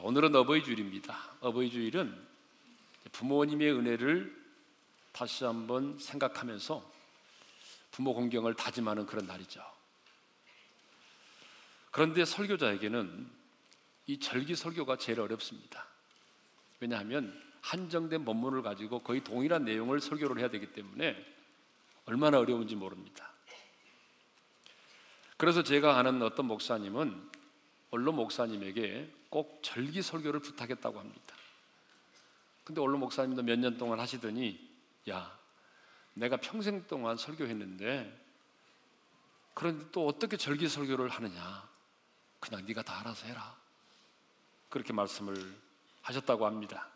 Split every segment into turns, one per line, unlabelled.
자, 오늘은 어버이 주일입니다. 어버이 주일은 부모님의 은혜를 다시 한번 생각하면서 부모 공경을 다짐하는 그런 날이죠. 그런데 설교자에게는 이 절기 설교가 제일 어렵습니다. 왜냐하면 한정된 본문을 가지고 거의 동일한 내용을 설교를 해야 되기 때문에 얼마나 어려운지 모릅니다. 그래서 제가 아는 어떤 목사님은 원로 목사님에게 꼭 절기 설교를 부탁했다고 합니다. 근데 원로 목사님도 몇 년 동안 하시더니 야, 내가 평생 동안 설교했는데 그런데 또 어떻게 절기 설교를 하느냐? 그냥 네가 다 알아서 해라. 그렇게 말씀을 하셨다고 합니다.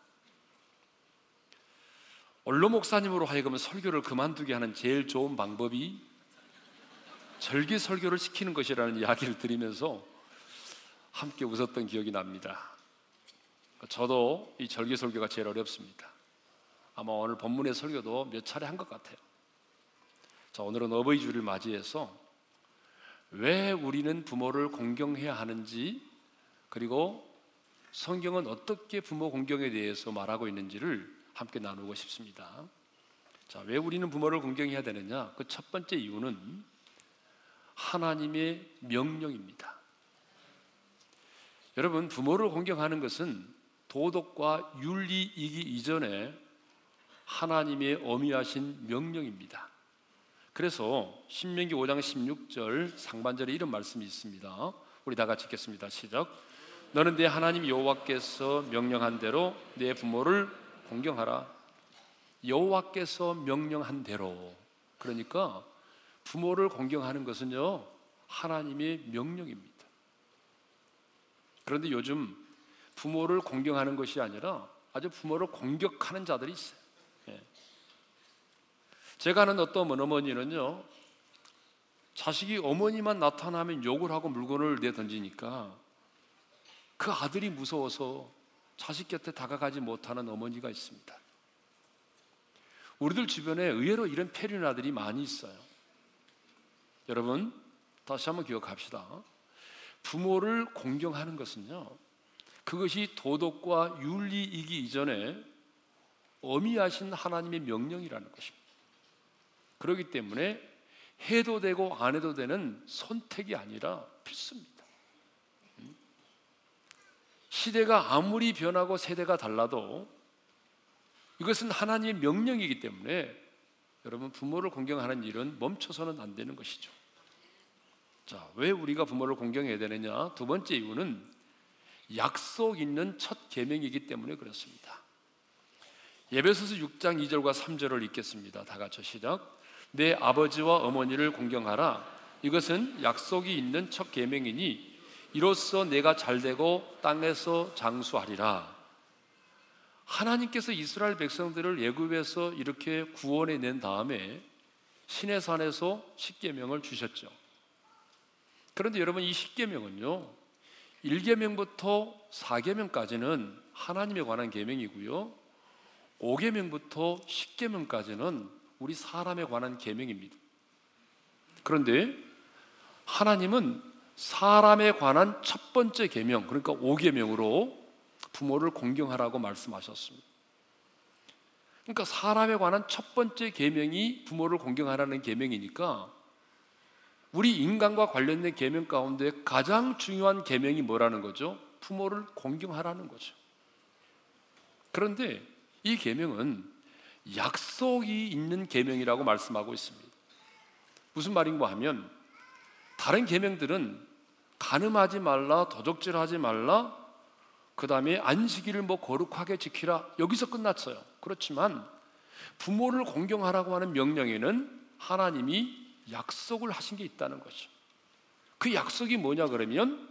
원로 목사님으로 하여금 설교를 그만두게 하는 제일 좋은 방법이 절기 설교를 시키는 것이라는 이야기를 드리면서 함께 웃었던 기억이 납니다. 저도 이 절기 설교가 제일 어렵습니다. 아마 오늘 본문의 설교도 몇 차례 한 것 같아요. 자, 오늘은 어버이 주를 맞이해서 왜 우리는 부모를 공경해야 하는지 그리고 성경은 어떻게 부모 공경에 대해서 말하고 있는지를 함께 나누고 싶습니다. 자, 왜 우리는 부모를 공경해야 되느냐? 그 첫 번째 이유는 하나님의 명령입니다. 여러분, 부모를 공경하는 것은 도덕과 윤리이기 이전에 하나님의 어미하신 명령입니다. 그래서 신명기 5장 16절 상반절에 이런 말씀이 있습니다. 우리 다 같이 읽겠습니다. 시작. 너는 내 하나님 여호와께서 명령한 대로 내 부모를 공경하라. 여호와께서 명령한 대로. 그러니까 부모를 공경하는 것은요 하나님의 명령입니다. 그런데 요즘 부모를 공경하는 것이 아니라 아주 부모를 공격하는 자들이 있어요. 제가 아는 어떤 어머니는요, 자식이 어머니만 나타나면 욕을 하고 물건을 내던지니까 그 아들이 무서워서 자식 곁에 다가가지 못하는 어머니가 있습니다. 우리들 주변에 의외로 이런 폐륜 아들이 많이 있어요. 여러분, 다시 한번 기억합시다. 부모를 공경하는 것은요, 그것이 도덕과 윤리이기 이전에 어미하신 하나님의 명령이라는 것입니다. 그렇기 때문에 해도 되고 안 해도 되는 선택이 아니라 필수입니다. 음? 시대가 아무리 변하고 세대가 달라도 이것은 하나님의 명령이기 때문에 여러분 부모를 공경하는 일은 멈춰서는 안 되는 것이죠. 자, 왜 우리가 부모를 공경해야 되느냐? 두 번째 이유는 약속 있는 첫 계명이기 때문에 그렇습니다. 예배소서 6장 2절과 3절을 읽겠습니다. 다 같이 시작. 내 아버지와 어머니를 공경하라. 이것은 약속이 있는 첫 계명이니 이로써 내가 잘되고 땅에서 장수하리라. 하나님께서 이스라엘 백성들을 예굽에서 이렇게 구원해 낸 다음에 신의 산에서 십계명을 주셨죠. 그런데 여러분 이 십계명은요. 1계명부터 4계명까지는 하나님에 관한 계명이고요. 5계명부터 10계명까지는 우리 사람에 관한 계명입니다. 그런데 하나님은 사람에 관한 첫 번째 계명, 그러니까 5계명으로 부모를 공경하라고 말씀하셨습니다. 그러니까 사람에 관한 첫 번째 계명이 부모를 공경하라는 계명이니까 우리 인간과 관련된 계명 가운데 가장 중요한 계명이 뭐라는 거죠? 부모를 공경하라는 거죠. 그런데 이 계명은 약속이 있는 계명이라고 말씀하고 있습니다. 무슨 말인가 하면 다른 계명들은 간음하지 말라, 도적질하지 말라, 그 다음에 안식일을 뭐 거룩하게 지키라 여기서 끝났어요. 그렇지만 부모를 공경하라고 하는 명령에는 하나님이 약속을 하신 게 있다는 거죠. 그 약속이 뭐냐 그러면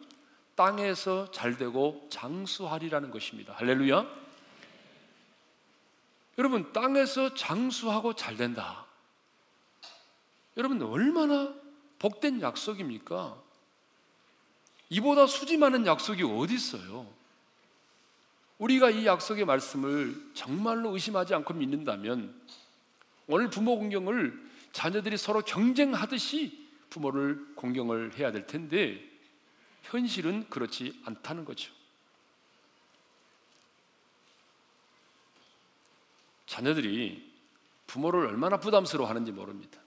땅에서 잘 되고 장수하리라는 것입니다. 할렐루야. 여러분, 땅에서 장수하고 잘 된다. 여러분, 얼마나 복된 약속입니까? 이보다 수지 많은 약속이 어디 있어요? 우리가 이 약속의 말씀을 정말로 의심하지 않고 믿는다면 오늘 부모 공경을 자녀들이 서로 경쟁하듯이 부모를 공경을 해야 될 텐데 현실은 그렇지 않다는 거죠. 자녀들이 부모를 얼마나 부담스러워 하는지 모릅니다.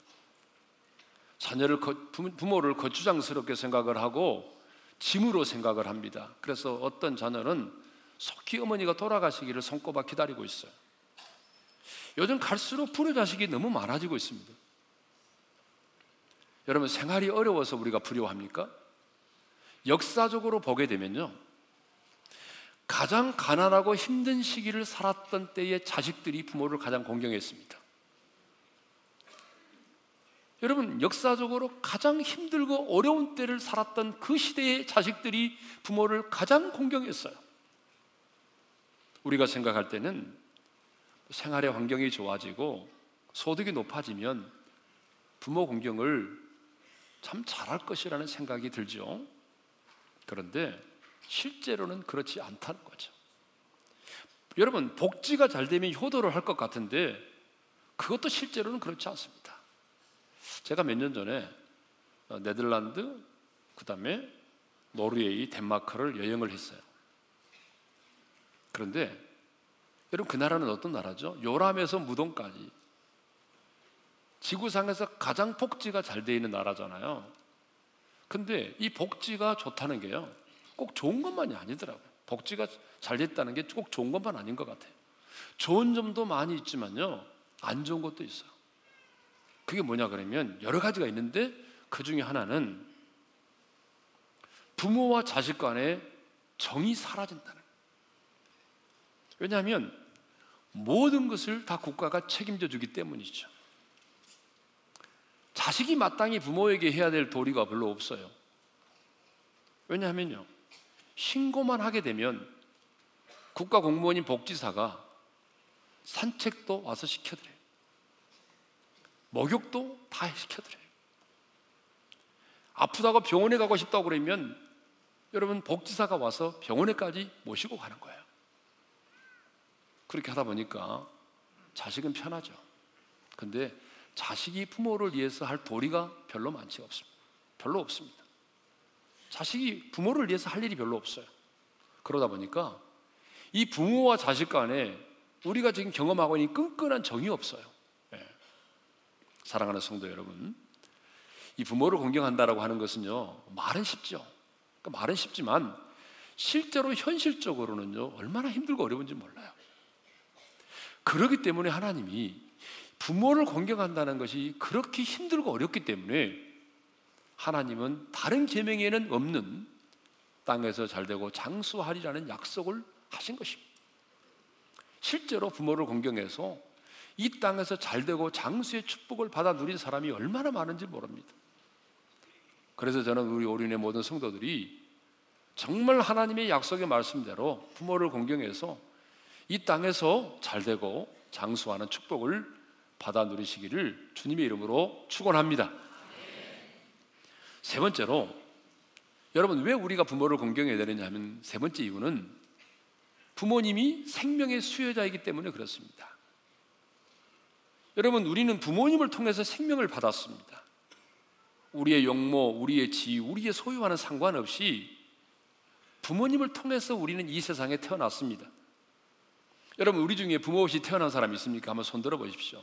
자녀를 거, 부모를 거추장스럽게 생각을 하고 짐으로 생각을 합니다. 그래서 어떤 자녀는 속히 어머니가 돌아가시기를 손꼽아 기다리고 있어요. 요즘 갈수록 불효 자식이 너무 많아지고 있습니다. 여러분 생활이 어려워서 우리가 불효합니까? 역사적으로 보게 되면요. 가장 가난하고 힘든 시기를 살았던 때의 자식들이 부모를 가장 공경했습니다. 여러분, 역사적으로 가장 힘들고 어려운 때를 살았던 그 시대의 자식들이 부모를 가장 공경했어요. 우리가 생각할 때는 생활의 환경이 좋아지고 소득이 높아지면 부모 공경을 참 잘할 것이라는 생각이 들죠. 그런데 실제로는 그렇지 않다는 거죠. 여러분, 복지가 잘 되면 효도를 할 것 같은데 그것도 실제로는 그렇지 않습니다. 제가 몇 년 전에 어, 네덜란드, 그 다음에 노르웨이, 덴마크를 여행을 했어요. 그런데 여러분 그 나라는 어떤 나라죠? 요람에서 무덤까지 지구상에서 가장 복지가 잘 되어 있는 나라잖아요. 근데 이 복지가 좋다는 게요. 꼭 좋은 것만이 아니더라고요. 복지가 잘 됐다는 게 꼭 좋은 것만 아닌 것 같아요. 좋은 점도 많이 있지만요. 안 좋은 것도 있어요. 그게 뭐냐 그러면 여러 가지가 있는데 그 중에 하나는 부모와 자식 간의 정이 사라진다는 왜냐하면 모든 것을 다 국가가 책임져 주기 때문이죠. 자식이 마땅히 부모에게 해야 될 도리가 별로 없어요. 왜냐하면요. 신고만 하게 되면 국가 공무원인 복지사가 산책도 와서 시켜드려요. 목욕도 다 시켜드려요. 아프다고 병원에 가고 싶다고 그러면 여러분 복지사가 와서 병원에까지 모시고 가는 거예요. 그렇게 하다 보니까 자식은 편하죠. 근데 자식이 부모를 위해서 할 도리가 별로 많지 없습니다. 별로 없습니다. 자식이 부모를 위해서 할 일이 별로 없어요. 그러다 보니까 이 부모와 자식 간에 우리가 지금 경험하고 있는 끈끈한 정이 없어요. 사랑하는 성도 여러분, 이 부모를 공경한다라고 하는 것은요, 말은 쉽죠. 그러니까 말은 쉽지만 실제로 현실적으로는요, 얼마나 힘들고 어려운지 몰라요. 그렇기 때문에 하나님이 부모를 공경한다는 것이 그렇게 힘들고 어렵기 때문에 하나님은 다른 계명에는 없는 땅에서 잘되고 장수하리라는 약속을 하신 것입니다. 실제로 부모를 공경해서 이 땅에서 잘 되고 장수의 축복을 받아 누린 사람이 얼마나 많은지 모릅니다. 그래서 저는 우리 오륜의 모든 성도들이 정말 하나님의 약속의 말씀대로 부모를 공경해서 이 땅에서 잘 되고 장수하는 축복을 받아 누리시기를 주님의 이름으로 축원합니다. 세 번째로 여러분 왜 우리가 부모를 공경해야 되느냐 세 번째 이유는 부모님이 생명의 수혜자이기 때문에 그렇습니다. 여러분, 우리는 부모님을 통해서 생명을 받았습니다. 우리의 용모, 우리의 지, 우리의 소유와는 상관없이 부모님을 통해서 우리는 이 세상에 태어났습니다. 여러분, 우리 중에 부모 없이 태어난 사람 있습니까? 한번 손 들어 보십시오.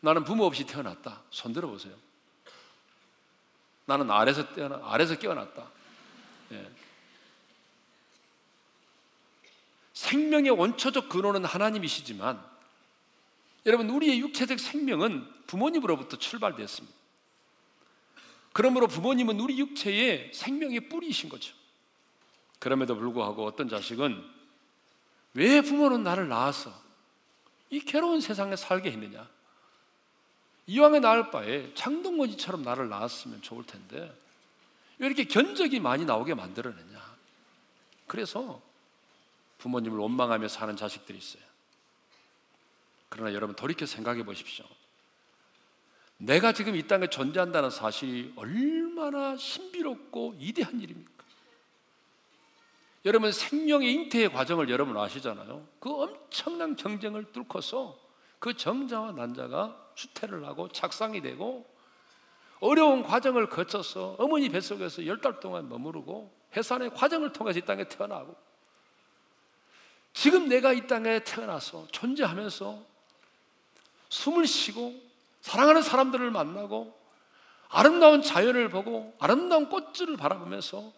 나는 부모 없이 태어났다. 손 들어 보세요. 나는 아래서 태어나, 아래서 깨어났다. 예. 생명의 원초적 근원은 하나님이시지만 여러분, 우리의 육체적 생명은 부모님으로부터 출발됐습니다. 그러므로 부모님은 우리 육체의 생명의 뿌리이신 거죠. 그럼에도 불구하고 어떤 자식은 왜 부모는 나를 낳아서 이 괴로운 세상에 살게 했느냐? 이왕에 낳을 바에 장동건이처럼 나를 낳았으면 좋을 텐데 왜 이렇게 견적이 많이 나오게 만들어내냐? 그래서 부모님을 원망하며 사는 자식들이 있어요. 그러나 여러분 돌이켜 생각해 보십시오. 내가 지금 이 땅에 존재한다는 사실이 얼마나 신비롭고 이대한 일입니까? 여러분 생명의 잉태의 과정을 여러분 아시잖아요. 그 엄청난 경쟁을 뚫고서 그 정자와 난자가 수태를 하고 착상이 되고 어려운 과정을 거쳐서 어머니 뱃속에서 열 달 동안 머무르고 해산의 과정을 통해서 이 땅에 태어나고 지금 내가 이 땅에 태어나서 존재하면서 숨을 쉬고 사랑하는 사람들을 만나고 아름다운 자연을 보고 아름다운 꽃들을 바라보면서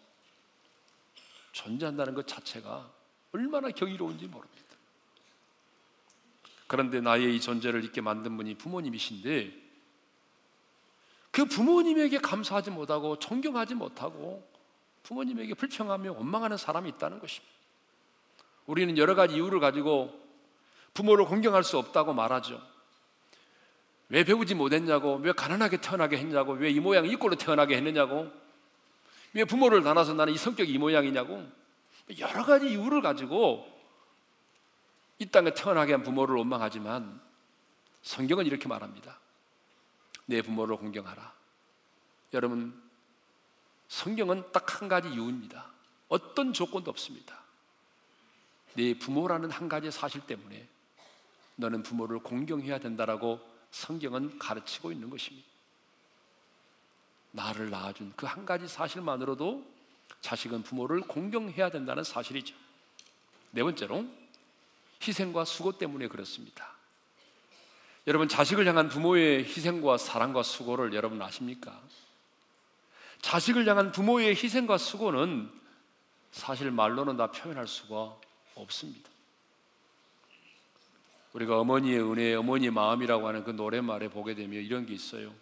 존재한다는 것 자체가 얼마나 경이로운지 모릅니다. 그런데 나의 이 존재를 있게 만든 분이 부모님이신데 그 부모님에게 감사하지 못하고 존경하지 못하고 부모님에게 불평하며 원망하는 사람이 있다는 것입니다. 우리는 여러 가지 이유를 가지고 부모를 공경할 수 없다고 말하죠. 왜 배우지 못했냐고, 왜 가난하게 태어나게 했냐고, 왜 이 모양 이 꼴로 태어나게 했느냐고, 왜 부모를 닮아서 나는 이 성격이 이 모양이냐고, 여러 가지 이유를 가지고 이 땅에 태어나게 한 부모를 원망하지만 성경은 이렇게 말합니다. 내 부모를 공경하라. 여러분, 성경은 딱 한 가지 이유입니다. 어떤 조건도 없습니다. 내 부모라는 한 가지 사실 때문에 너는 부모를 공경해야 된다라고 성경은 가르치고 있는 것입니다. 나를 낳아준 그 한 가지 사실만으로도 자식은 부모를 공경해야 된다는 사실이죠. 네 번째로 희생과 수고 때문에 그렇습니다. 여러분 자식을 향한 부모의 희생과 사랑과 수고를 여러분 아십니까? 자식을 향한 부모의 희생과 수고는 사실 말로는 다 표현할 수가 없습니다. 우리가 어머니의 은혜, 어머니의 마음이라고 하는 그 노래말에 보게 되면 이런 게 있어요.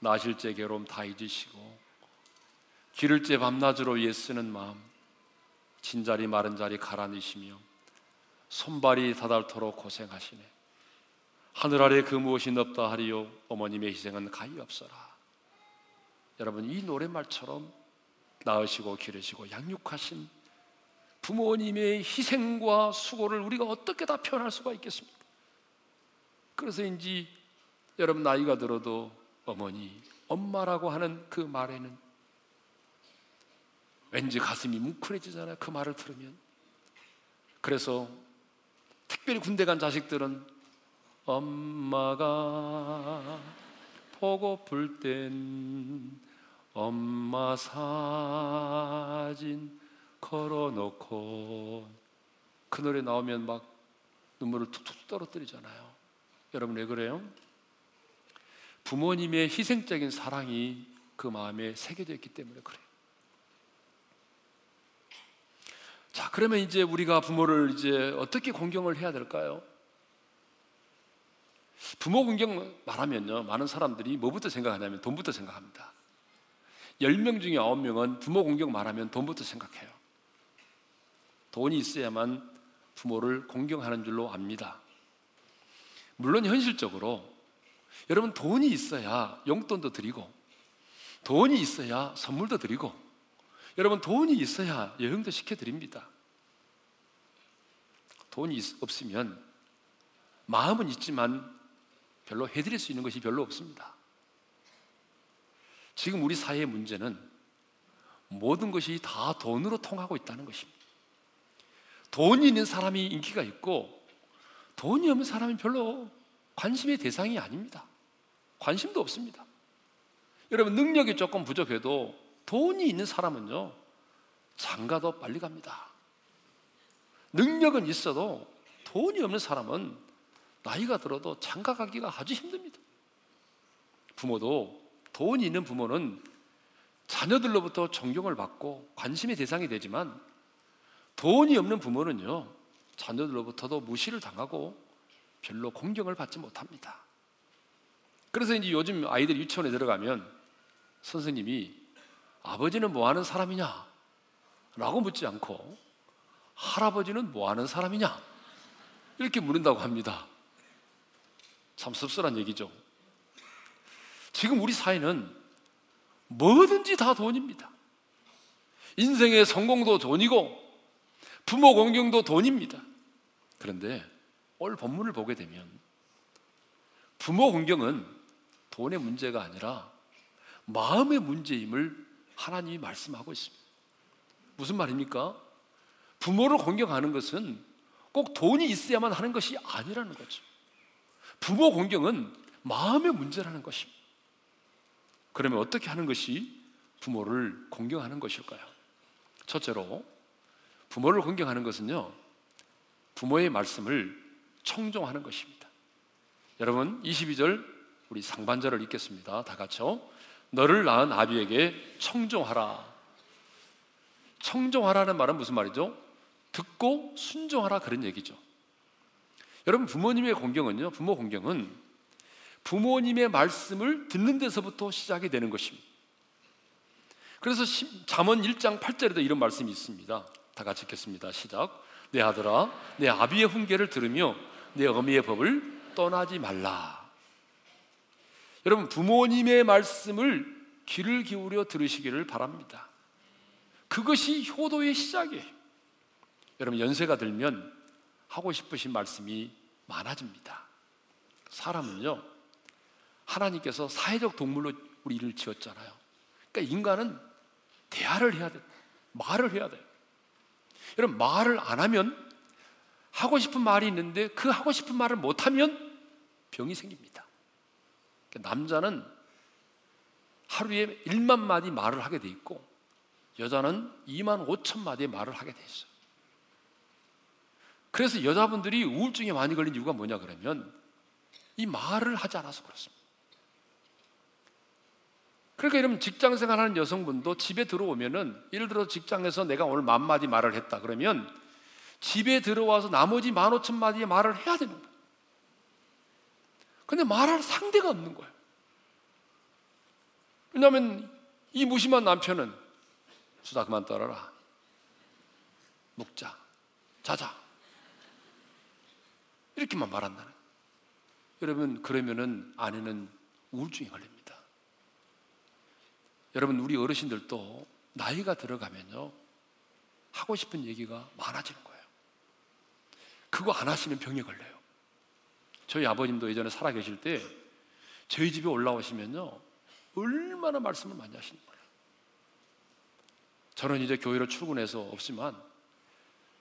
나실제 괴로움 다 잊으시고 기를째 밤낮으로 예 쓰는 마음 진자리 마른 자리 가라니시며 손발이 다닳도록 고생하시네 하늘 아래 그 무엇이 없다 하리요 어머님의 희생은 가히 없어라 여러분 이 노래말처럼 낳으시고 기르시고 양육하신 부모님의 희생과 수고를 우리가 어떻게 다 표현할 수가 있겠습니까? 그래서인지 여러분 나이가 들어도 어머니, 엄마라고 하는 그 말에는 왠지 가슴이 뭉클해지잖아요. 그 말을 들으면. 그래서 특별히 군대 간 자식들은 엄마가 보고플 땐 엄마 사진 걸어놓고 그 노래 나오면 막 눈물을 툭툭 떨어뜨리잖아요. 여러분 왜 그래요? 부모님의 희생적인 사랑이 그 마음에 새겨져 있기 때문에 그래요. 자, 그러면 이제 우리가 부모를 이제 어떻게 공경을 해야 될까요? 부모 공경 말하면요. 많은 사람들이 뭐부터 생각하냐면 돈부터 생각합니다. 10명 중에 9명은 부모 공경 말하면 돈부터 생각해요. 돈이 있어야만 부모를 공경하는 줄로 압니다. 물론 현실적으로 여러분 돈이 있어야 용돈도 드리고 돈이 있어야 선물도 드리고 여러분 돈이 있어야 여행도 시켜드립니다. 돈이 없으면 마음은 있지만 별로 해드릴 수 있는 것이 별로 없습니다. 지금 우리 사회의 문제는 모든 것이 다 돈으로 통하고 있다는 것입니다. 돈이 있는 사람이 인기가 있고 돈이 없는 사람이 별로 관심의 대상이 아닙니다. 관심도 없습니다. 여러분 능력이 조금 부족해도 돈이 있는 사람은요, 장가도 빨리 갑니다. 능력은 있어도 돈이 없는 사람은 나이가 들어도 장가 가기가 아주 힘듭니다. 부모도 돈이 있는 부모는 자녀들로부터 존경을 받고 관심의 대상이 되지만 돈이 없는 부모는요, 자녀들로부터도 무시를 당하고 별로 공경을 받지 못합니다. 그래서 이제 요즘 아이들 유치원에 들어가면 선생님이 아버지는 뭐 하는 사람이냐? 라고 묻지 않고 할아버지는 뭐 하는 사람이냐? 이렇게 물은다고 합니다. 참 씁쓸한 얘기죠. 지금 우리 사회는 뭐든지 다 돈입니다. 인생의 성공도 돈이고 부모 공경도 돈입니다. 그런데 오늘 본문을 보게 되면 부모 공경은 돈의 문제가 아니라 마음의 문제임을 하나님이 말씀하고 있습니다. 무슨 말입니까? 부모를 공경하는 것은 꼭 돈이 있어야만 하는 것이 아니라는 거죠. 부모 공경은 마음의 문제라는 것입니다. 그러면 어떻게 하는 것이 부모를 공경하는 것일까요? 첫째로 부모를 공경하는 것은요, 부모의 말씀을 청종하는 것입니다. 여러분 22절 우리 상반절을 읽겠습니다. 다 같이요. 너를 낳은 아비에게 청종하라. 청종하라는 말은 무슨 말이죠? 듣고 순종하라 그런 얘기죠. 여러분 부모님의 공경은요. 부모 공경은 부모님의 말씀을 듣는 데서부터 시작이 되는 것입니다. 그래서 잠언 1장 8절에도 이런 말씀이 있습니다. 다 같이 읽겠습니다. 시작. 내 아들아, 내 아비의 훈계를 들으며 내 어미의 법을 떠나지 말라. 여러분 부모님의 말씀을 귀를 기울여 들으시기를 바랍니다. 그것이 효도의 시작이에요. 여러분 연세가 들면 하고 싶으신 말씀이 많아집니다. 사람은요 하나님께서 사회적 동물로 우리를 지었잖아요. 그러니까 인간은 대화를 해야 돼, 말을 해야 돼. 여러분 말을 안 하면 하고 싶은 말이 있는데 그 하고 싶은 말을 못 하면 병이 생깁니다. 남자는 하루에 1만 마디 말을 하게 돼 있고 여자는 2만 5천 마디의 말을 하게 돼 있어요. 그래서 여자분들이 우울증에 많이 걸린 이유가 뭐냐 그러면 이 말을 하지 않아서 그렇습니다. 그러니까 여러분 직장 생활하는 여성분도 집에 들어오면은 예를 들어 직장에서 내가 오늘 만 마디 말을 했다 그러면 집에 들어와서 나머지 만 오천 마디의 말을 해야 되는 거예요. 근데 말할 상대가 없는 거예요. 왜냐하면 이 무심한 남편은 수다 그만 떨어라. 묵자. 자자. 이렇게만 말한다는. 여러분 그러면은 아내는 우울증이 걸립니다. 여러분 우리 어르신들도 나이가 들어가면요 하고 싶은 얘기가 많아지는 거예요. 그거 안 하시면 병에 걸려요. 저희 아버님도 예전에 살아 계실 때 저희 집에 올라오시면요 얼마나 말씀을 많이 하시는 거예요. 저는 이제 교회로 출근해서 없지만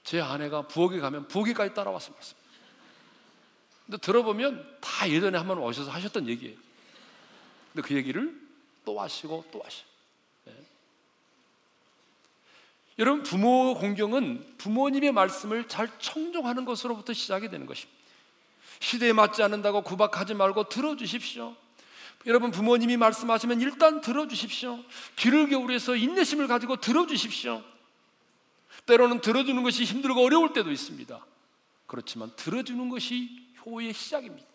제 아내가 부엌에 가면 부엌에까지 따라와서 말씀. 근데 들어보면 다 예전에 한 번 오셔서 하셨던 얘기예요. 근데 그 얘기를 또 하시고 또 하시고. 네. 여러분 부모 공경은 부모님의 말씀을 잘 청종하는 것으로부터 시작이 되는 것입니다. 시대에 맞지 않는다고 구박하지 말고 들어주십시오. 여러분 부모님이 말씀하시면 일단 들어주십시오. 귀를 겨울에서 인내심을 가지고 들어주십시오. 때로는 들어주는 것이 힘들고 어려울 때도 있습니다. 그렇지만 들어주는 것이 효의 시작입니다.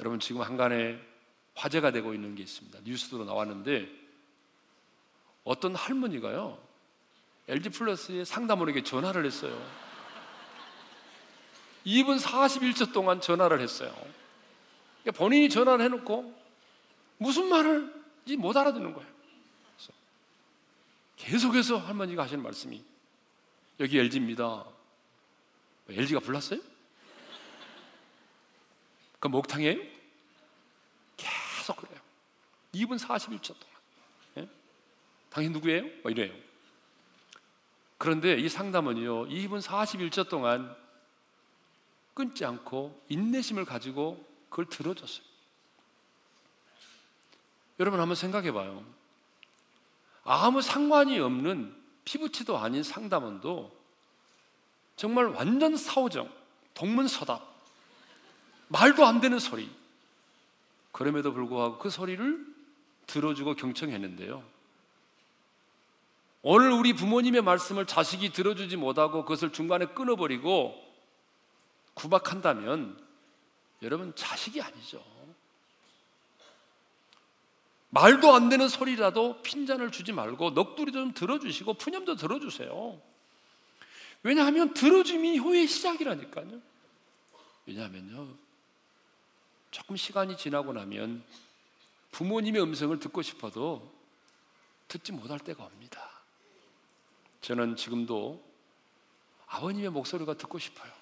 여러분 지금 한간에 화제가 되고 있는 게 있습니다. 뉴스로 나왔는데 어떤 할머니가요 LG 플러스의 상담원에게 전화를 했어요. 2분 41초 동안 전화를 했어요. 그러니까 본인이 전화를 해놓고 무슨 말을지 못 알아듣는 거예요. 계속해서 할머니가 하시는 말씀이 여기 LG입니다. LG가 불났어요? 그 목탕이에요? 계속 그래요. 2분 41초 동안. 예? 당신 누구예요? 뭐 이래요. 그런데 이 상담은요, 2분 41초 동안 끊지 않고 인내심을 가지고 그걸 들어줬어요. 여러분 한번 생각해 봐요. 아무 상관이 없는 피부치도 아닌 상담원도 정말 완전 사오정, 동문서답, 말도 안 되는 소리. 그럼에도 불구하고 그 소리를 들어주고 경청했는데요. 오늘 우리 부모님의 말씀을 자식이 들어주지 못하고 그것을 중간에 끊어버리고 구박한다면 여러분 자식이 아니죠. 말도 안 되는 소리라도 핀잔을 주지 말고 넋두리 좀 들어주시고 푸념도 들어주세요. 왜냐하면 들어줌이 효의 시작이라니까요. 왜냐하면요. 조금 시간이 지나고 나면 부모님의 음성을 듣고 싶어도 듣지 못할 때가 옵니다. 저는 지금도 아버님의 목소리가 듣고 싶어요.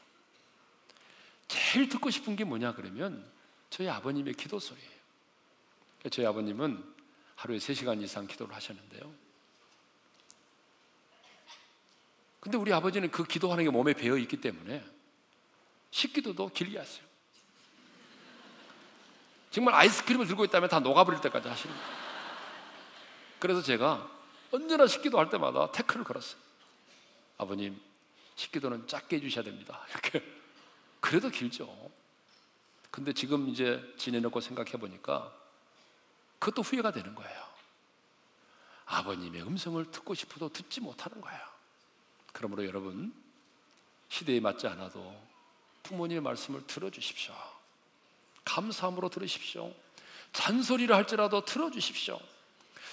제일 듣고 싶은 게 뭐냐 그러면 저희 아버님의 기도 소리예요. 저희 아버님은 하루에 3시간 이상 기도를 하셨는데요. 근데 우리 아버지는 그 기도하는 게 몸에 배어 있기 때문에 식기도도 길게 하세요. 정말 아이스크림을 들고 있다면 다 녹아버릴 때까지 하시는 거예요. 그래서 제가 언제나 식기도 할 때마다 태클을 걸었어요. 아버님, 식기도는 짧게 해주셔야 됩니다. 이렇게. 그래도 길죠. 근데 지금 이제 지내놓고 생각해 보니까 그것도 후회가 되는 거예요. 아버님의 음성을 듣고 싶어도 듣지 못하는 거예요. 그러므로 여러분, 시대에 맞지 않아도 부모님의 말씀을 들어주십시오. 감사함으로 들으십시오. 잔소리를 할지라도 들어주십시오.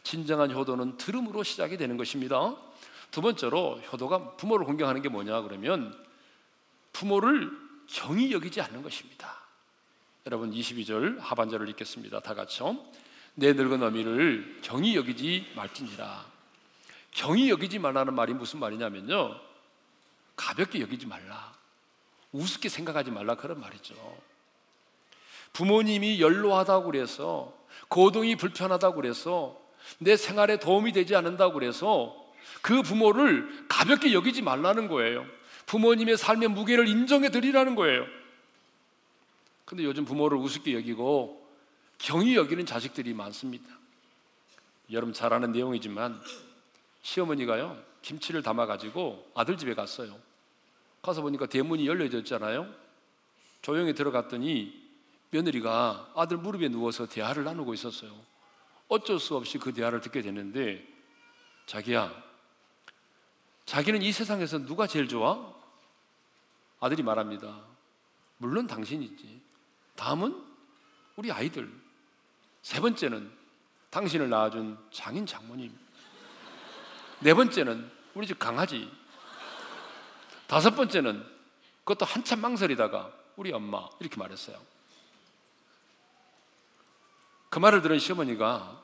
진정한 효도는 들음으로 시작이 되는 것입니다. 두 번째로 효도가 부모를 공경하는 게 뭐냐 그러면 부모를 정의 여기지 않는 것입니다. 여러분 22절 하반절을 읽겠습니다. 다 같이요. 내 늙은 어미를 경히 여기지 말지니라. 경히 여기지 말라는 말이 무슨 말이냐면요. 가볍게 여기지 말라. 우습게 생각하지 말라 그런 말이죠. 부모님이 연로하다고 그래서 고동이 불편하다고 그래서 내 생활에 도움이 되지 않는다고 그래서 그 부모를 가볍게 여기지 말라는 거예요. 부모님의 삶의 무게를 인정해 드리라는 거예요. 근데 요즘 부모를 우습게 여기고 경히 여기는 자식들이 많습니다. 여러분 잘 아는 내용이지만 시어머니가요 김치를 담아 가지고 아들 집에 갔어요. 가서 보니까 대문이 열려져 있잖아요. 조용히 들어갔더니 며느리가 아들 무릎에 누워서 대화를 나누고 있었어요. 어쩔 수 없이 그 대화를 듣게 됐는데 자기야 자기는 이 세상에서 누가 제일 좋아? 아들이 말합니다. 물론 당신이지. 다음은 우리 아이들. 세 번째는 당신을 낳아준 장인 장모님. 네 번째는 우리 집 강아지. 다섯 번째는 그것도 한참 망설이다가 우리 엄마. 이렇게 말했어요. 그 말을 들은 시어머니가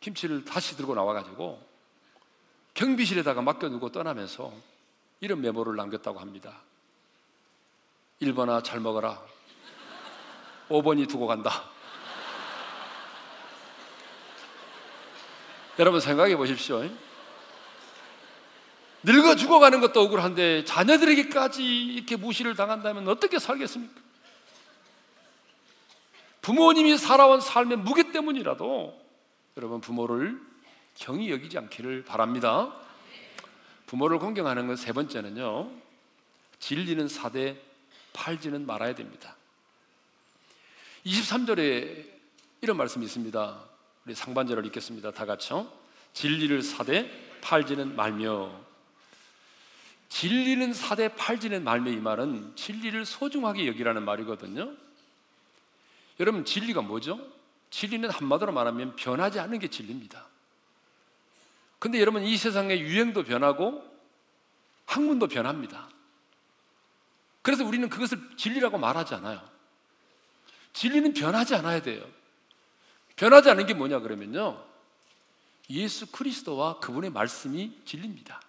김치를 다시 들고 나와가지고 경비실에다가 맡겨두고 떠나면서 이런 메모를 남겼다고 합니다. 1번아 잘 먹어라. 5번이 두고 간다. 여러분 생각해 보십시오. 늙어 죽어가는 것도 억울한데 자녀들에게까지 이렇게 무시를 당한다면 어떻게 살겠습니까? 부모님이 살아온 삶의 무게 때문이라도 여러분 부모를 경히 여기지 않기를 바랍니다. 부모를 공경하는 것 세 번째는요. 진리는 사대, 팔지는 말아야 됩니다. 23절에 이런 말씀이 있습니다. 우리 상반절을 읽겠습니다. 다 같이요. 진리를 사대 팔지는 말며 진리는 사대 팔지는 말며 이 말은 진리를 소중하게 여기라는 말이거든요. 여러분 진리가 뭐죠? 진리는 한마디로 말하면 변하지 않는 게 진리입니다. 근데 여러분 이 세상의 유행도 변하고 학문도 변합니다. 그래서 우리는 그것을 진리라고 말하지 않아요. 진리는 변하지 않아야 돼요. 변하지 않은 게 뭐냐 그러면요. 예수 그리스도와 그분의 말씀이 진리입니다.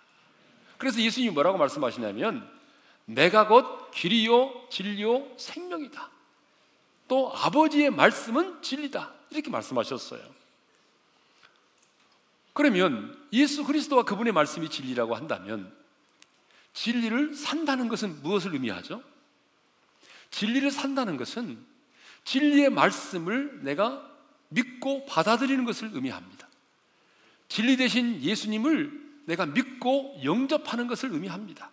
그래서 예수님이 뭐라고 말씀하시냐면 내가 곧 길이요 진리요 생명이다. 또 아버지의 말씀은 진리다. 이렇게 말씀하셨어요. 그러면 예수 그리스도와 그분의 말씀이 진리라고 한다면 진리를 산다는 것은 무엇을 의미하죠? 진리를 산다는 것은 진리의 말씀을 내가 믿고 받아들이는 것을 의미합니다. 진리 대신 예수님을 내가 믿고 영접하는 것을 의미합니다.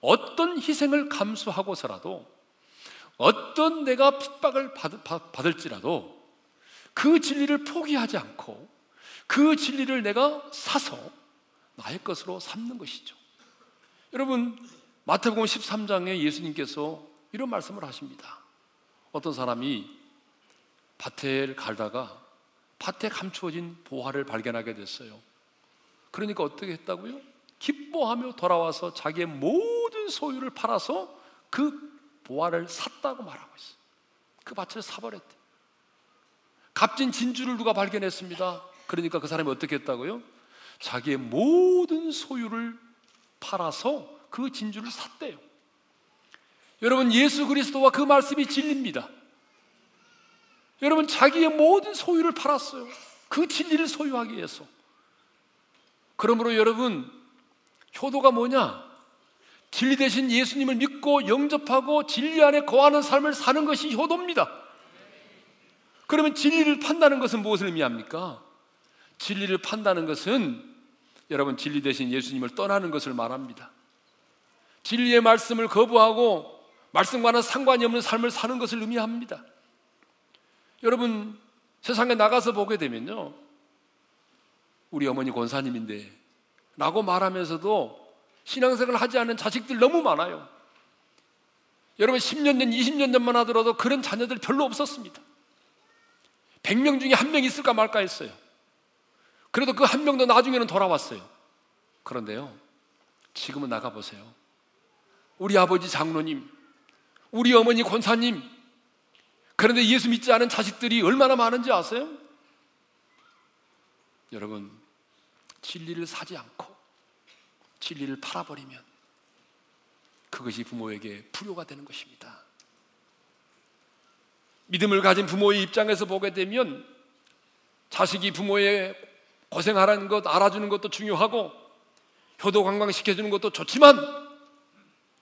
어떤 희생을 감수하고서라도 어떤 내가 핍박을 받, 을지라도 그 진리를 포기하지 않고 그 진리를 내가 사서 나의 것으로 삼는 것이죠. 여러분 마태복음 13장에 예수님께서 이런 말씀을 하십니다. 어떤 사람이 밭을 갈다가 밭에 감추어진 보화를 발견하게 됐어요. 그러니까 어떻게 했다고요? 기뻐하며 돌아와서 자기의 모든 소유를 팔아서 그 보화를 샀다고 말하고 있어요. 그 밭을 사버렸대. 값진 진주를 누가 발견했습니다. 그러니까 그 사람이 어떻게 했다고요? 자기의 모든 소유를 팔아서 그 진주를 샀대요. 여러분 예수 그리스도와 그 말씀이 진리입니다. 여러분 자기의 모든 소유를 팔았어요. 그 진리를 소유하기 위해서. 그러므로 여러분 효도가 뭐냐? 진리 대신 예수님을 믿고 영접하고 진리 안에 거하는 삶을 사는 것이 효도입니다. 그러면 진리를 판다는 것은 무엇을 의미합니까? 진리를 판다는 것은 여러분 진리 대신 예수님을 떠나는 것을 말합니다. 진리의 말씀을 거부하고 말씀과는 상관이 없는 삶을 사는 것을 의미합니다. 여러분 세상에 나가서 보게 되면요. 우리 어머니 권사님인데 라고 말하면서도 신앙생활 하지 않은 자식들 너무 많아요. 여러분 10년 전, 20년 전만 하더라도 그런 자녀들 별로 없었습니다. 100명 중에 한 명 있을까 말까 했어요. 그래도 그 한 명도 나중에는 돌아왔어요. 그런데요. 지금은 나가 보세요. 우리 아버지 장로님, 우리 어머니 권사님, 그런데 예수 믿지 않은 자식들이 얼마나 많은지 아세요? 여러분, 진리를 사지 않고 진리를 팔아버리면 그것이 부모에게 불효가 되는 것입니다. 믿음을 가진 부모의 입장에서 보게 되면 자식이 부모의 고생하라는 것 알아주는 것도 중요하고 효도 관광시켜주는 것도 좋지만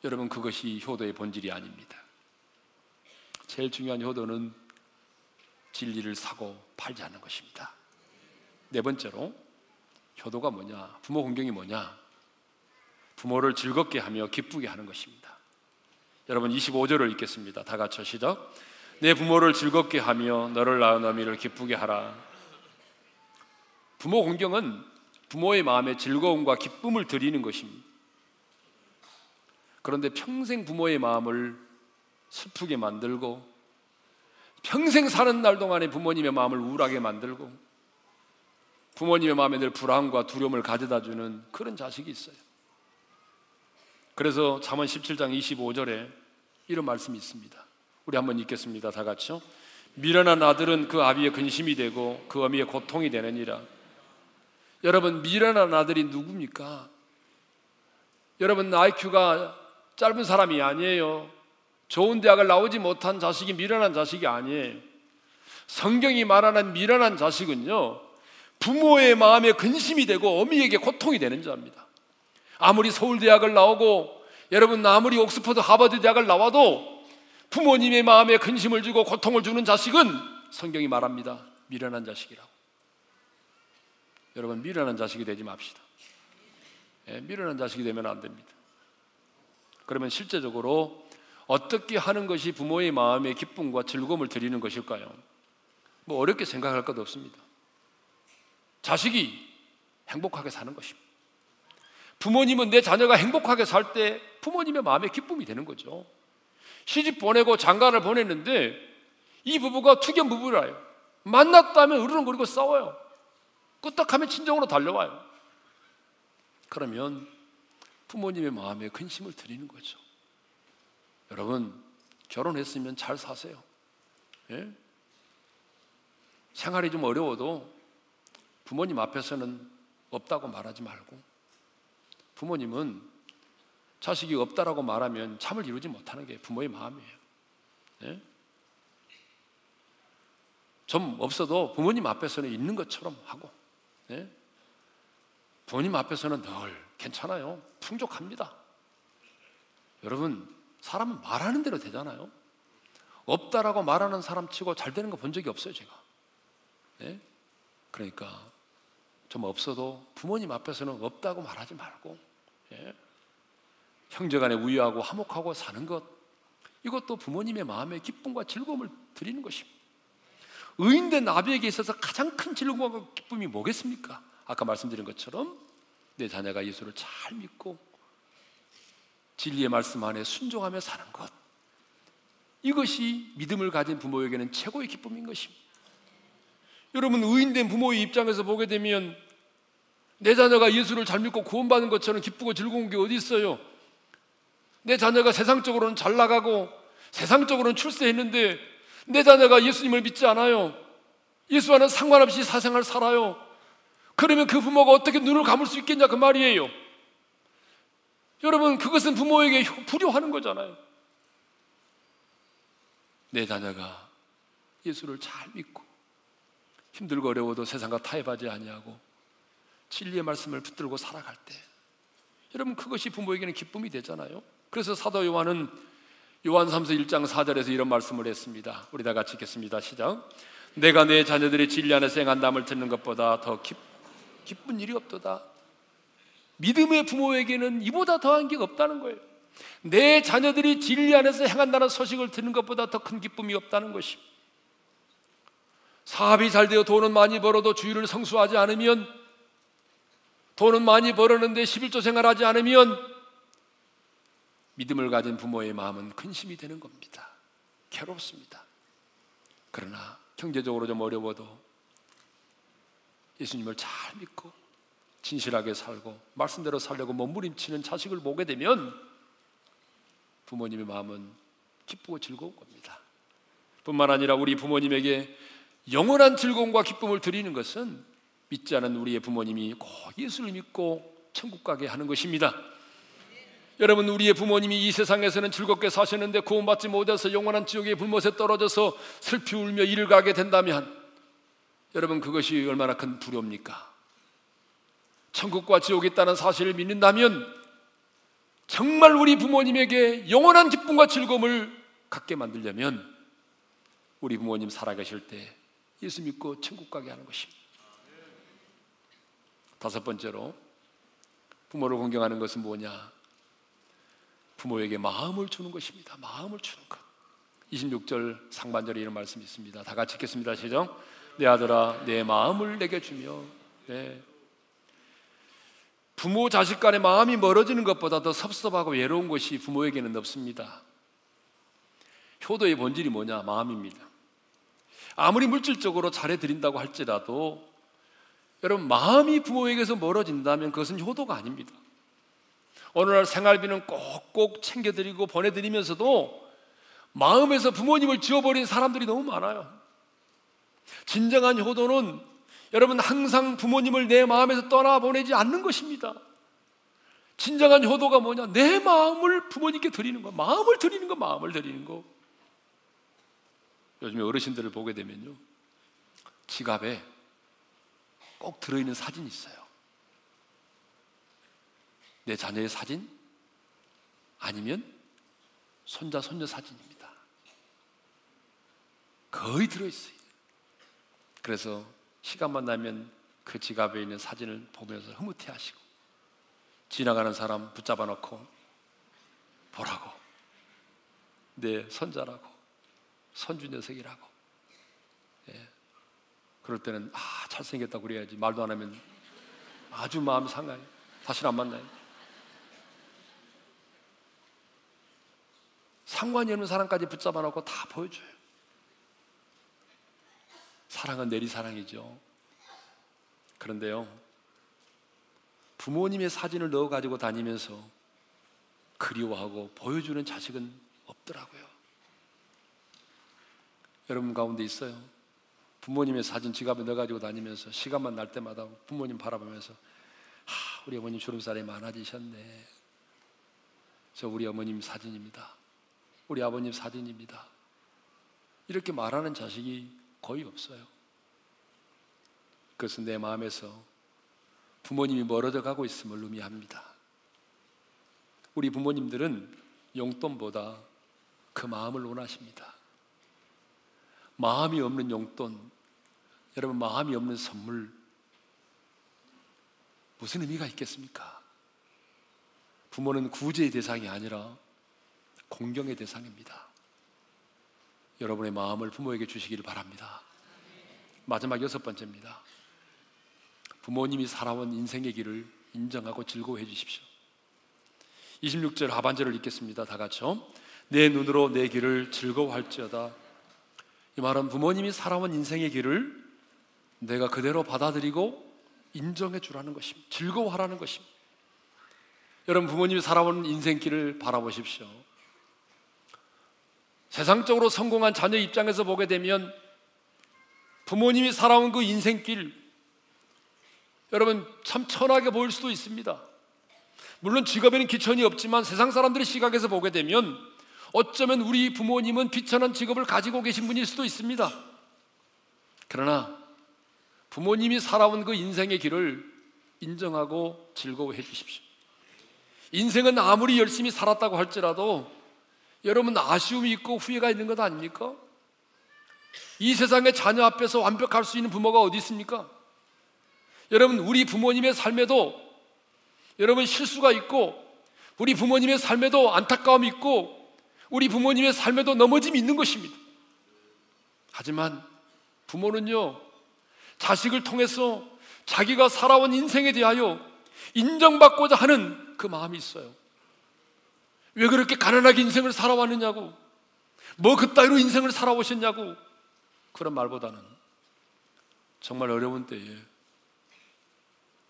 여러분 그것이 효도의 본질이 아닙니다. 제일 중요한 효도는 진리를 사고 팔지 않는 것입니다. 네 번째로 효도가 뭐냐? 부모 공경이 뭐냐? 부모를 즐겁게 하며 기쁘게 하는 것입니다. 여러분 25절을 읽겠습니다. 다 같이 시작. 내 부모를 즐겁게 하며 너를 낳은 어미를 기쁘게 하라. 부모 공경은 부모의 마음에 즐거움과 기쁨을 드리는 것입니다. 그런데 평생 부모의 마음을 슬프게 만들고 평생 사는 날 동안에 부모님의 마음을 우울하게 만들고 부모님의 마음에 늘 불안과 두려움을 가져다 주는 그런 자식이 있어요. 그래서 잠언 17장 25절에 이런 말씀이 있습니다. 우리 한번 읽겠습니다. 다 같이요. 미련한 아들은 그 아비의 근심이 되고 그 어미의 고통이 되느니라. 여러분 미련한 아들이 누굽니까? 여러분 IQ가 짧은 사람이 아니에요. 좋은 대학을 나오지 못한 자식이 미련한 자식이 아니에요. 성경이 말하는 미련한 자식은요. 부모의 마음에 근심이 되고 어미에게 고통이 되는 자입니다. 아무리 서울대학을 나오고 여러분 아무리 옥스퍼드 하버드 대학을 나와도 부모님의 마음에 근심을 주고 고통을 주는 자식은 성경이 말합니다. 미련한 자식이라고. 여러분 미련한 자식이 되지 맙시다. 예, 미련한 자식이 되면 안 됩니다. 그러면 실제적으로 어떻게 하는 것이 부모의 마음에 기쁨과 즐거움을 드리는 것일까요? 뭐 어렵게 생각할 것 없습니다. 자식이 행복하게 사는 것입니다. 부모님은 내 자녀가 행복하게 살 때 부모님의 마음에 기쁨이 되는 거죠. 시집 보내고 장가를 보냈는데 이 부부가 투견 부부라요. 만났다면 으르렁거리고 싸워요. 끄떡하면 친정으로 달려와요. 그러면 부모님의 마음에 근심을 드리는 거죠. 여러분, 결혼했으면 잘 사세요. 예? 생활이 좀 어려워도 부모님 앞에서는 없다고 말하지 말고 부모님은 자식이 없다라고 말하면 잠을 이루지 못하는 게 부모의 마음이에요. 예? 좀 없어도 부모님 앞에서는 있는 것처럼 하고 예? 부모님 앞에서는 늘 괜찮아요. 풍족합니다. 여러분 사람은 말하는 대로 되잖아요. 없다라고 말하는 사람 치고 잘 되는 거 본 적이 없어요, 제가. 예? 그러니까 좀 없어도 부모님 앞에서는 없다고 말하지 말고 예? 형제간에 우애하고 화목하고 사는 것 이것도 부모님의 마음에 기쁨과 즐거움을 드리는 것입니다. 의인된 아비에게 있어서 가장 큰 즐거움과 기쁨이 뭐겠습니까? 아까 말씀드린 것처럼 내 자녀가 예수를 잘 믿고 진리의 말씀 안에 순종하며 사는 것. 이것이 믿음을 가진 부모에게는 최고의 기쁨인 것입니다. 여러분 의인된 부모의 입장에서 보게 되면 내 자녀가 예수를 잘 믿고 구원받은 것처럼 기쁘고 즐거운 게 어디 있어요? 내 자녀가 세상적으로는 잘 나가고 세상적으로는 출세했는데 내 자녀가 예수님을 믿지 않아요. 예수와는 상관없이 사생활 살아요. 그러면 그 부모가 어떻게 눈을 감을 수 있겠냐 그 말이에요. 여러분 그것은 부모에게 불효하는 거잖아요. 내 자녀가 예수를 잘 믿고 힘들고 어려워도 세상과 타협하지 아니하고 진리의 말씀을 붙들고 살아갈 때 여러분 그것이 부모에게는 기쁨이 되잖아요. 그래서 사도 요한은 요한 3서 1장 4절에서 이런 말씀을 했습니다. 우리 다 같이 읽겠습니다. 시작. 내가 내 자녀들의 진리 안에서 행한 담을 듣는 것보다 더 기, 기쁜 일이 없도다. 믿음의 부모에게는 이보다 더한 게 없다는 거예요. 내 자녀들이 진리 안에서 행한다는 소식을 듣는 것보다 더 큰 기쁨이 없다는 것입니다. 사업이 잘 되어 돈은 많이 벌어도 주의를 성수하지 않으면 돈은 많이 벌었는데 11조 생활하지 않으면 믿음을 가진 부모의 마음은 근심이 되는 겁니다. 괴롭습니다. 그러나 경제적으로 좀 어려워도 예수님을 잘 믿고 진실하게 살고 말씀대로 살려고 몸부림치는 자식을 보게 되면 부모님의 마음은 기쁘고 즐거운 겁니다. 뿐만 아니라 우리 부모님에게 영원한 즐거움과 기쁨을 드리는 것은 믿지 않은 우리의 부모님이 꼭 예수를 믿고 천국 가게 하는 것입니다. 여러분 우리의 부모님이 이 세상에서는 즐겁게 사셨는데 구원받지 못해서 영원한 지옥의 불못에 떨어져서 슬피 울며 이를 가게 된다면 여러분 그것이 얼마나 큰 두려움입니까? 천국과 지옥이 있다는 사실을 믿는다면 정말 우리 부모님에게 영원한 기쁨과 즐거움을 갖게 만들려면 우리 부모님 살아계실 때 예수 믿고 천국 가게 하는 것입니다. 다섯 번째로 부모를 공경하는 것은 뭐냐? 부모에게 마음을 주는 것입니다. 마음을 주는 것. 26절 상반절에 이런 말씀이 있습니다. 다 같이 읽겠습니다. 시작. 내 아들아, 내 마음을 내게 주며. 네. 부모 자식 간의 마음이 멀어지는 것보다 더 섭섭하고 외로운 것이 부모에게는 없습니다. 효도의 본질이 뭐냐? 마음입니다. 아무리 물질적으로 잘해드린다고 할지라도 여러분 마음이 부모에게서 멀어진다면 그것은 효도가 아닙니다. 어느 날 생활비는 꼭꼭 챙겨드리고 보내드리면서도 마음에서 부모님을 지워버린 사람들이 너무 많아요. 진정한 효도는 여러분 항상 부모님을 내 마음에서 떠나보내지 않는 것입니다. 진정한 효도가 뭐냐? 내 마음을 부모님께 드리는 거, 마음을 드리는 거, 마음을 드리는 거. 요즘에 어르신들을 보게 되면요, 지갑에 꼭 들어있는 사진이 있어요. 내 자녀의 사진 아니면 손자 손녀 사진입니다. 거의 들어있어요. 그래서 시간만 나면 그 지갑에 있는 사진을 보면서 흐뭇해 하시고 지나가는 사람 붙잡아 놓고 보라고 내 손자라고 손주 녀석이라고 예. 그럴 때는 아 잘생겼다고 그래야지 말도 안 하면 아주 마음 상가요 다시는 안 만나요 상관이 없는 사람까지 붙잡아 놓고 다 보여줘요. 사랑은 내리사랑이죠. 그런데요, 부모님의 사진을 넣어 가지고 다니면서 그리워하고 보여주는 자식은 없더라고요. 여러분 가운데 있어요. 부모님의 사진 지갑에 넣어 가지고 다니면서 시간만 날 때마다 부모님 바라보면서 하, 우리 어머님 주름살이 많아지셨네. 저 우리 어머님 사진입니다. 우리 아버님 사진입니다. 이렇게 말하는 자식이 거의 없어요. 그것은 내 마음에서 부모님이 멀어져 가고 있음을 의미합니다. 우리 부모님들은 용돈보다 그 마음을 원하십니다. 마음이 없는 용돈, 여러분 마음이 없는 선물 무슨 의미가 있겠습니까? 부모는 구제의 대상이 아니라 공경의 대상입니다. 여러분의 마음을 부모에게 주시기를 바랍니다. 마지막 여섯 번째입니다. 부모님이 살아온 인생의 길을 인정하고 즐거워해 주십시오. 26절 하반절을 읽겠습니다. 다 같이요. 내 눈으로 내 길을 즐거워할지어다. 이 말은 부모님이 살아온 인생의 길을 내가 그대로 받아들이고 인정해 주라는 것입니다. 즐거워하라는 것입니다. 여러분 부모님이 살아온 인생길을 바라보십시오. 세상적으로 성공한 자녀 입장에서 보게 되면 부모님이 살아온 그 인생길 여러분 참 천하게 보일 수도 있습니다. 물론 직업에는 기천이 없지만 세상 사람들의 시각에서 보게 되면 어쩌면 우리 부모님은 비천한 직업을 가지고 계신 분일 수도 있습니다. 그러나 부모님이 살아온 그 인생의 길을 인정하고 즐거워해 주십시오. 인생은 아무리 열심히 살았다고 할지라도 여러분 아쉬움이 있고 후회가 있는 것 아닙니까? 이 세상의 자녀 앞에서 완벽할 수 있는 부모가 어디 있습니까? 여러분 우리 부모님의 삶에도 여러분 실수가 있고 우리 부모님의 삶에도 안타까움이 있고 우리 부모님의 삶에도 넘어짐이 있는 것입니다. 하지만 부모는요, 자식을 통해서 자기가 살아온 인생에 대하여 인정받고자 하는 그 마음이 있어요. 왜 그렇게 가난하게 인생을 살아왔느냐고, 뭐 그따위로 인생을 살아오셨냐고, 그런 말보다는 정말 어려운 때에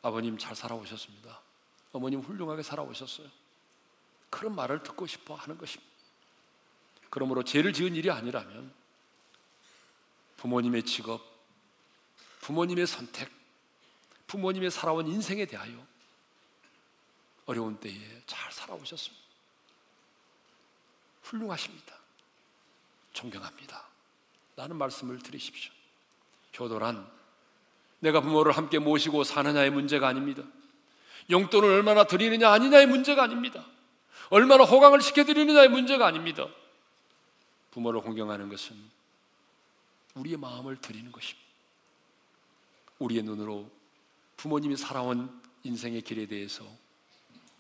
아버님 잘 살아오셨습니다. 어머님 훌륭하게 살아오셨어요. 그런 말을 듣고 싶어 하는 것입니다. 그러므로 죄를 지은 일이 아니라면 부모님의 직업, 부모님의 선택, 부모님의 살아온 인생에 대하여 어려운 때에 잘 살아오셨습니다. 훌륭하십니다. 존경합니다. 라는 말씀을 드리십시오. 효도란 내가 부모를 함께 모시고 사느냐의 문제가 아닙니다. 용돈을 얼마나 드리느냐 아니냐의 문제가 아닙니다. 얼마나 호강을 시켜드리느냐의 문제가 아닙니다. 부모를 공경하는 것은 우리의 마음을 드리는 것입니다. 우리의 눈으로 부모님이 살아온 인생의 길에 대해서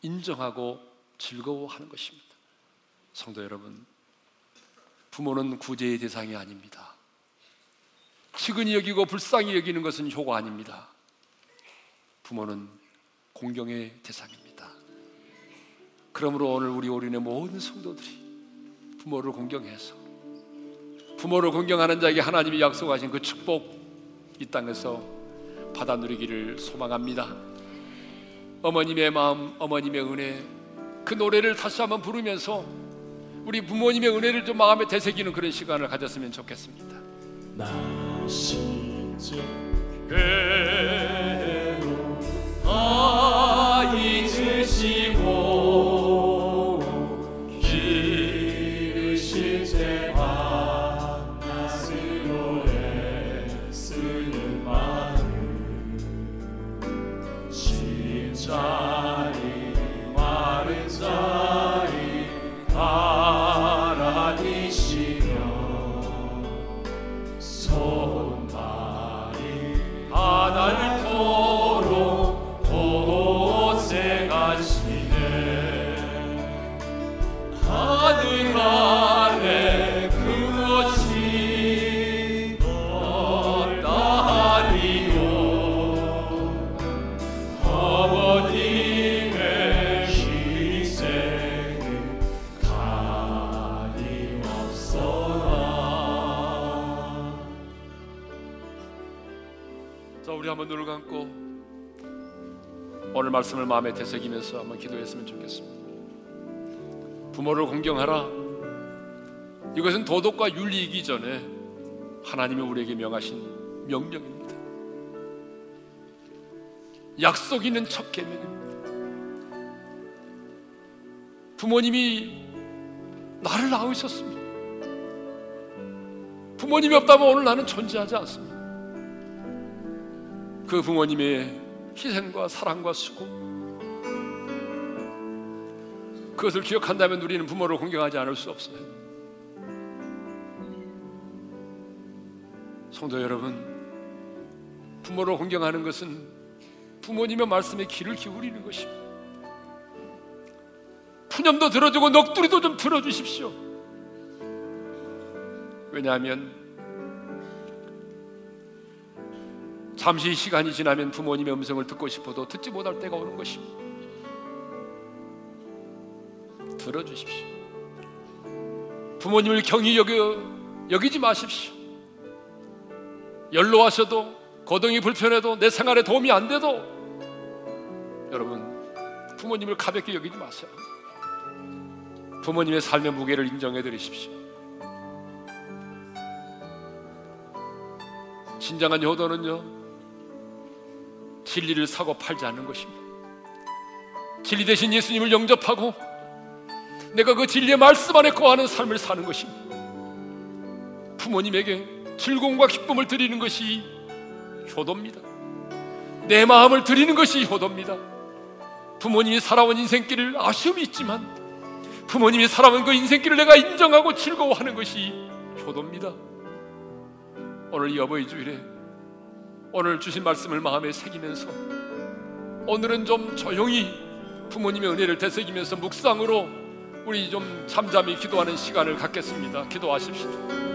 인정하고 즐거워하는 것입니다. 성도 여러분, 부모는 구제의 대상이 아닙니다. 측은히 여기고 불쌍히 여기는 것은 효가 아닙니다. 부모는 공경의 대상입니다. 그러므로 오늘 우리 오륜의 모든 성도들이 부모를 공경해서 부모를 공경하는 자에게 하나님이 약속하신 그 축복 이 땅에서 받아 누리기를 소망합니다. 어머님의 마음, 어머님의 은혜 그 노래를 다시 한번 부르면서 우리 부모님의 은혜를 좀 마음에 되새기는 그런 시간을 가졌으면 좋겠습니다. 나 시제 괴로아 잊으시고 말씀을 마음에 되새기면서 한번 기도했으면 좋겠습니다. 부모를 공경하라. 이것은 도덕과 윤리이기 전에 하나님이 우리에게 명하신 명령입니다. 약속 있는 첫 계명입니다. 부모님이 나를 낳으셨습니다. 부모님이 없다면 오늘 나는 존재하지 않습니다. 그 부모님의 희생과 사랑과 수고 그것을 기억한다면 우리는 부모를 공경하지 않을 수 없어요. 성도 여러분, 부모를 공경하는 것은 부모님의 말씀에 귀를 기울이는 것입니다. 푸념도 들어주고 넋두리도 좀 들어주십시오. 왜냐하면 잠시 시간이 지나면 부모님의 음성을 듣고 싶어도 듣지 못할 때가 오는 것입니다. 들어주십시오. 부모님을 경히 여겨, 여기지 마십시오. 연로 하셔도 거동이 불편해도 내 생활에 도움이 안 돼도 여러분 부모님을 가볍게 여기지 마세요. 부모님의 삶의 무게를 인정해 드리십시오. 진정한 효도는요 진리를 사고 팔지 않는 것입니다. 진리 대신 예수님을 영접하고 내가 그 진리의 말씀 안에 거하는 삶을 사는 것입니다. 부모님에게 즐거움과 기쁨을 드리는 것이 효도입니다. 내 마음을 드리는 것이 효도입니다. 부모님이 살아온 인생길을 아쉬움이 있지만 부모님이 살아온 그 인생길을 내가 인정하고 즐거워하는 것이 효도입니다. 오늘 이 어버이 주일에 오늘 주신 말씀을 마음에 새기면서 오늘은 좀 조용히 부모님의 은혜를 되새기면서 묵상으로 우리 좀 잠잠히 기도하는 시간을 갖겠습니다. 기도하십시오.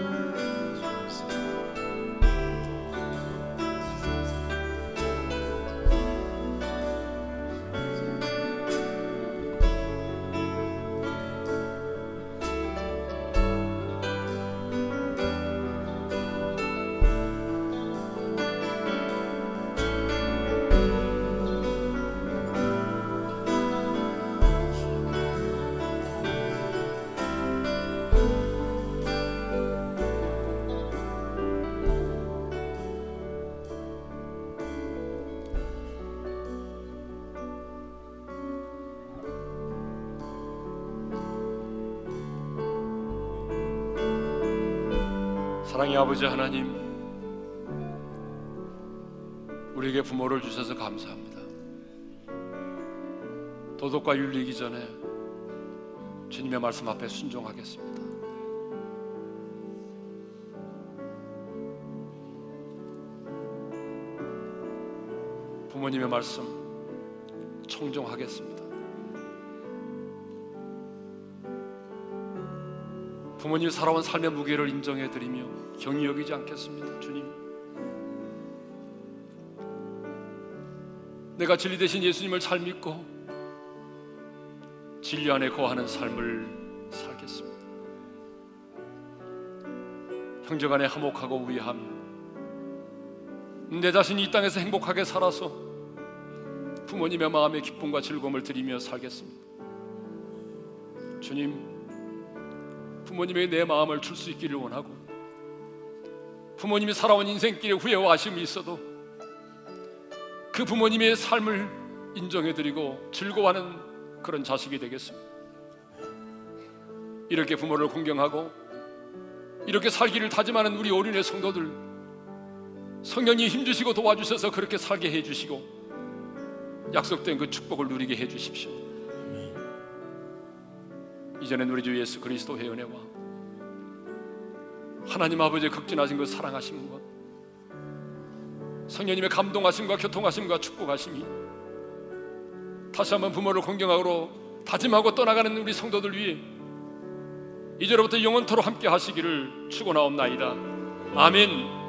아버지 하나님, 우리에게 부모를 주셔서 감사합니다. 도덕과 윤리이기 전에 주님의 말씀 앞에 순종하겠습니다. 부모님의 말씀 청종하겠습니다. 부모님 살아온 삶의 무게를 인정해 드리며 경이 여기지 않겠습니다. 주님. 내가 진리 대신 예수님을 잘 믿고 진리 안에 거하는 삶을 살겠습니다. 형제 간에 화목하고 우애하며 내 자신이 이 땅에서 행복하게 살아서 부모님의 마음의 기쁨과 즐거움을 드리며 살겠습니다. 주님, 부모님에게 내 마음을 줄 수 있기를 원하고 부모님이 살아온 인생길에 후회와 아쉬움이 있어도 그 부모님의 삶을 인정해드리고 즐거워하는 그런 자식이 되겠습니다. 이렇게 부모를 공경하고 이렇게 살기를 다짐하는 우리 어린의 성도들 성령이 힘주시고 도와주셔서 그렇게 살게 해주시고 약속된 그 축복을 누리게 해주십시오. 이전엔 우리 주 예수 그리스도의 은혜와 하나님 아버지의 극진하신 것 사랑하신 것 성령님의 감동하심과 교통하심과 축복하심이 다시 한번 부모를 공경하고 다짐하고 떠나가는 우리 성도들 위해 이제로부터 영원토록 함께 하시기를 축원하옵나이다. 아멘.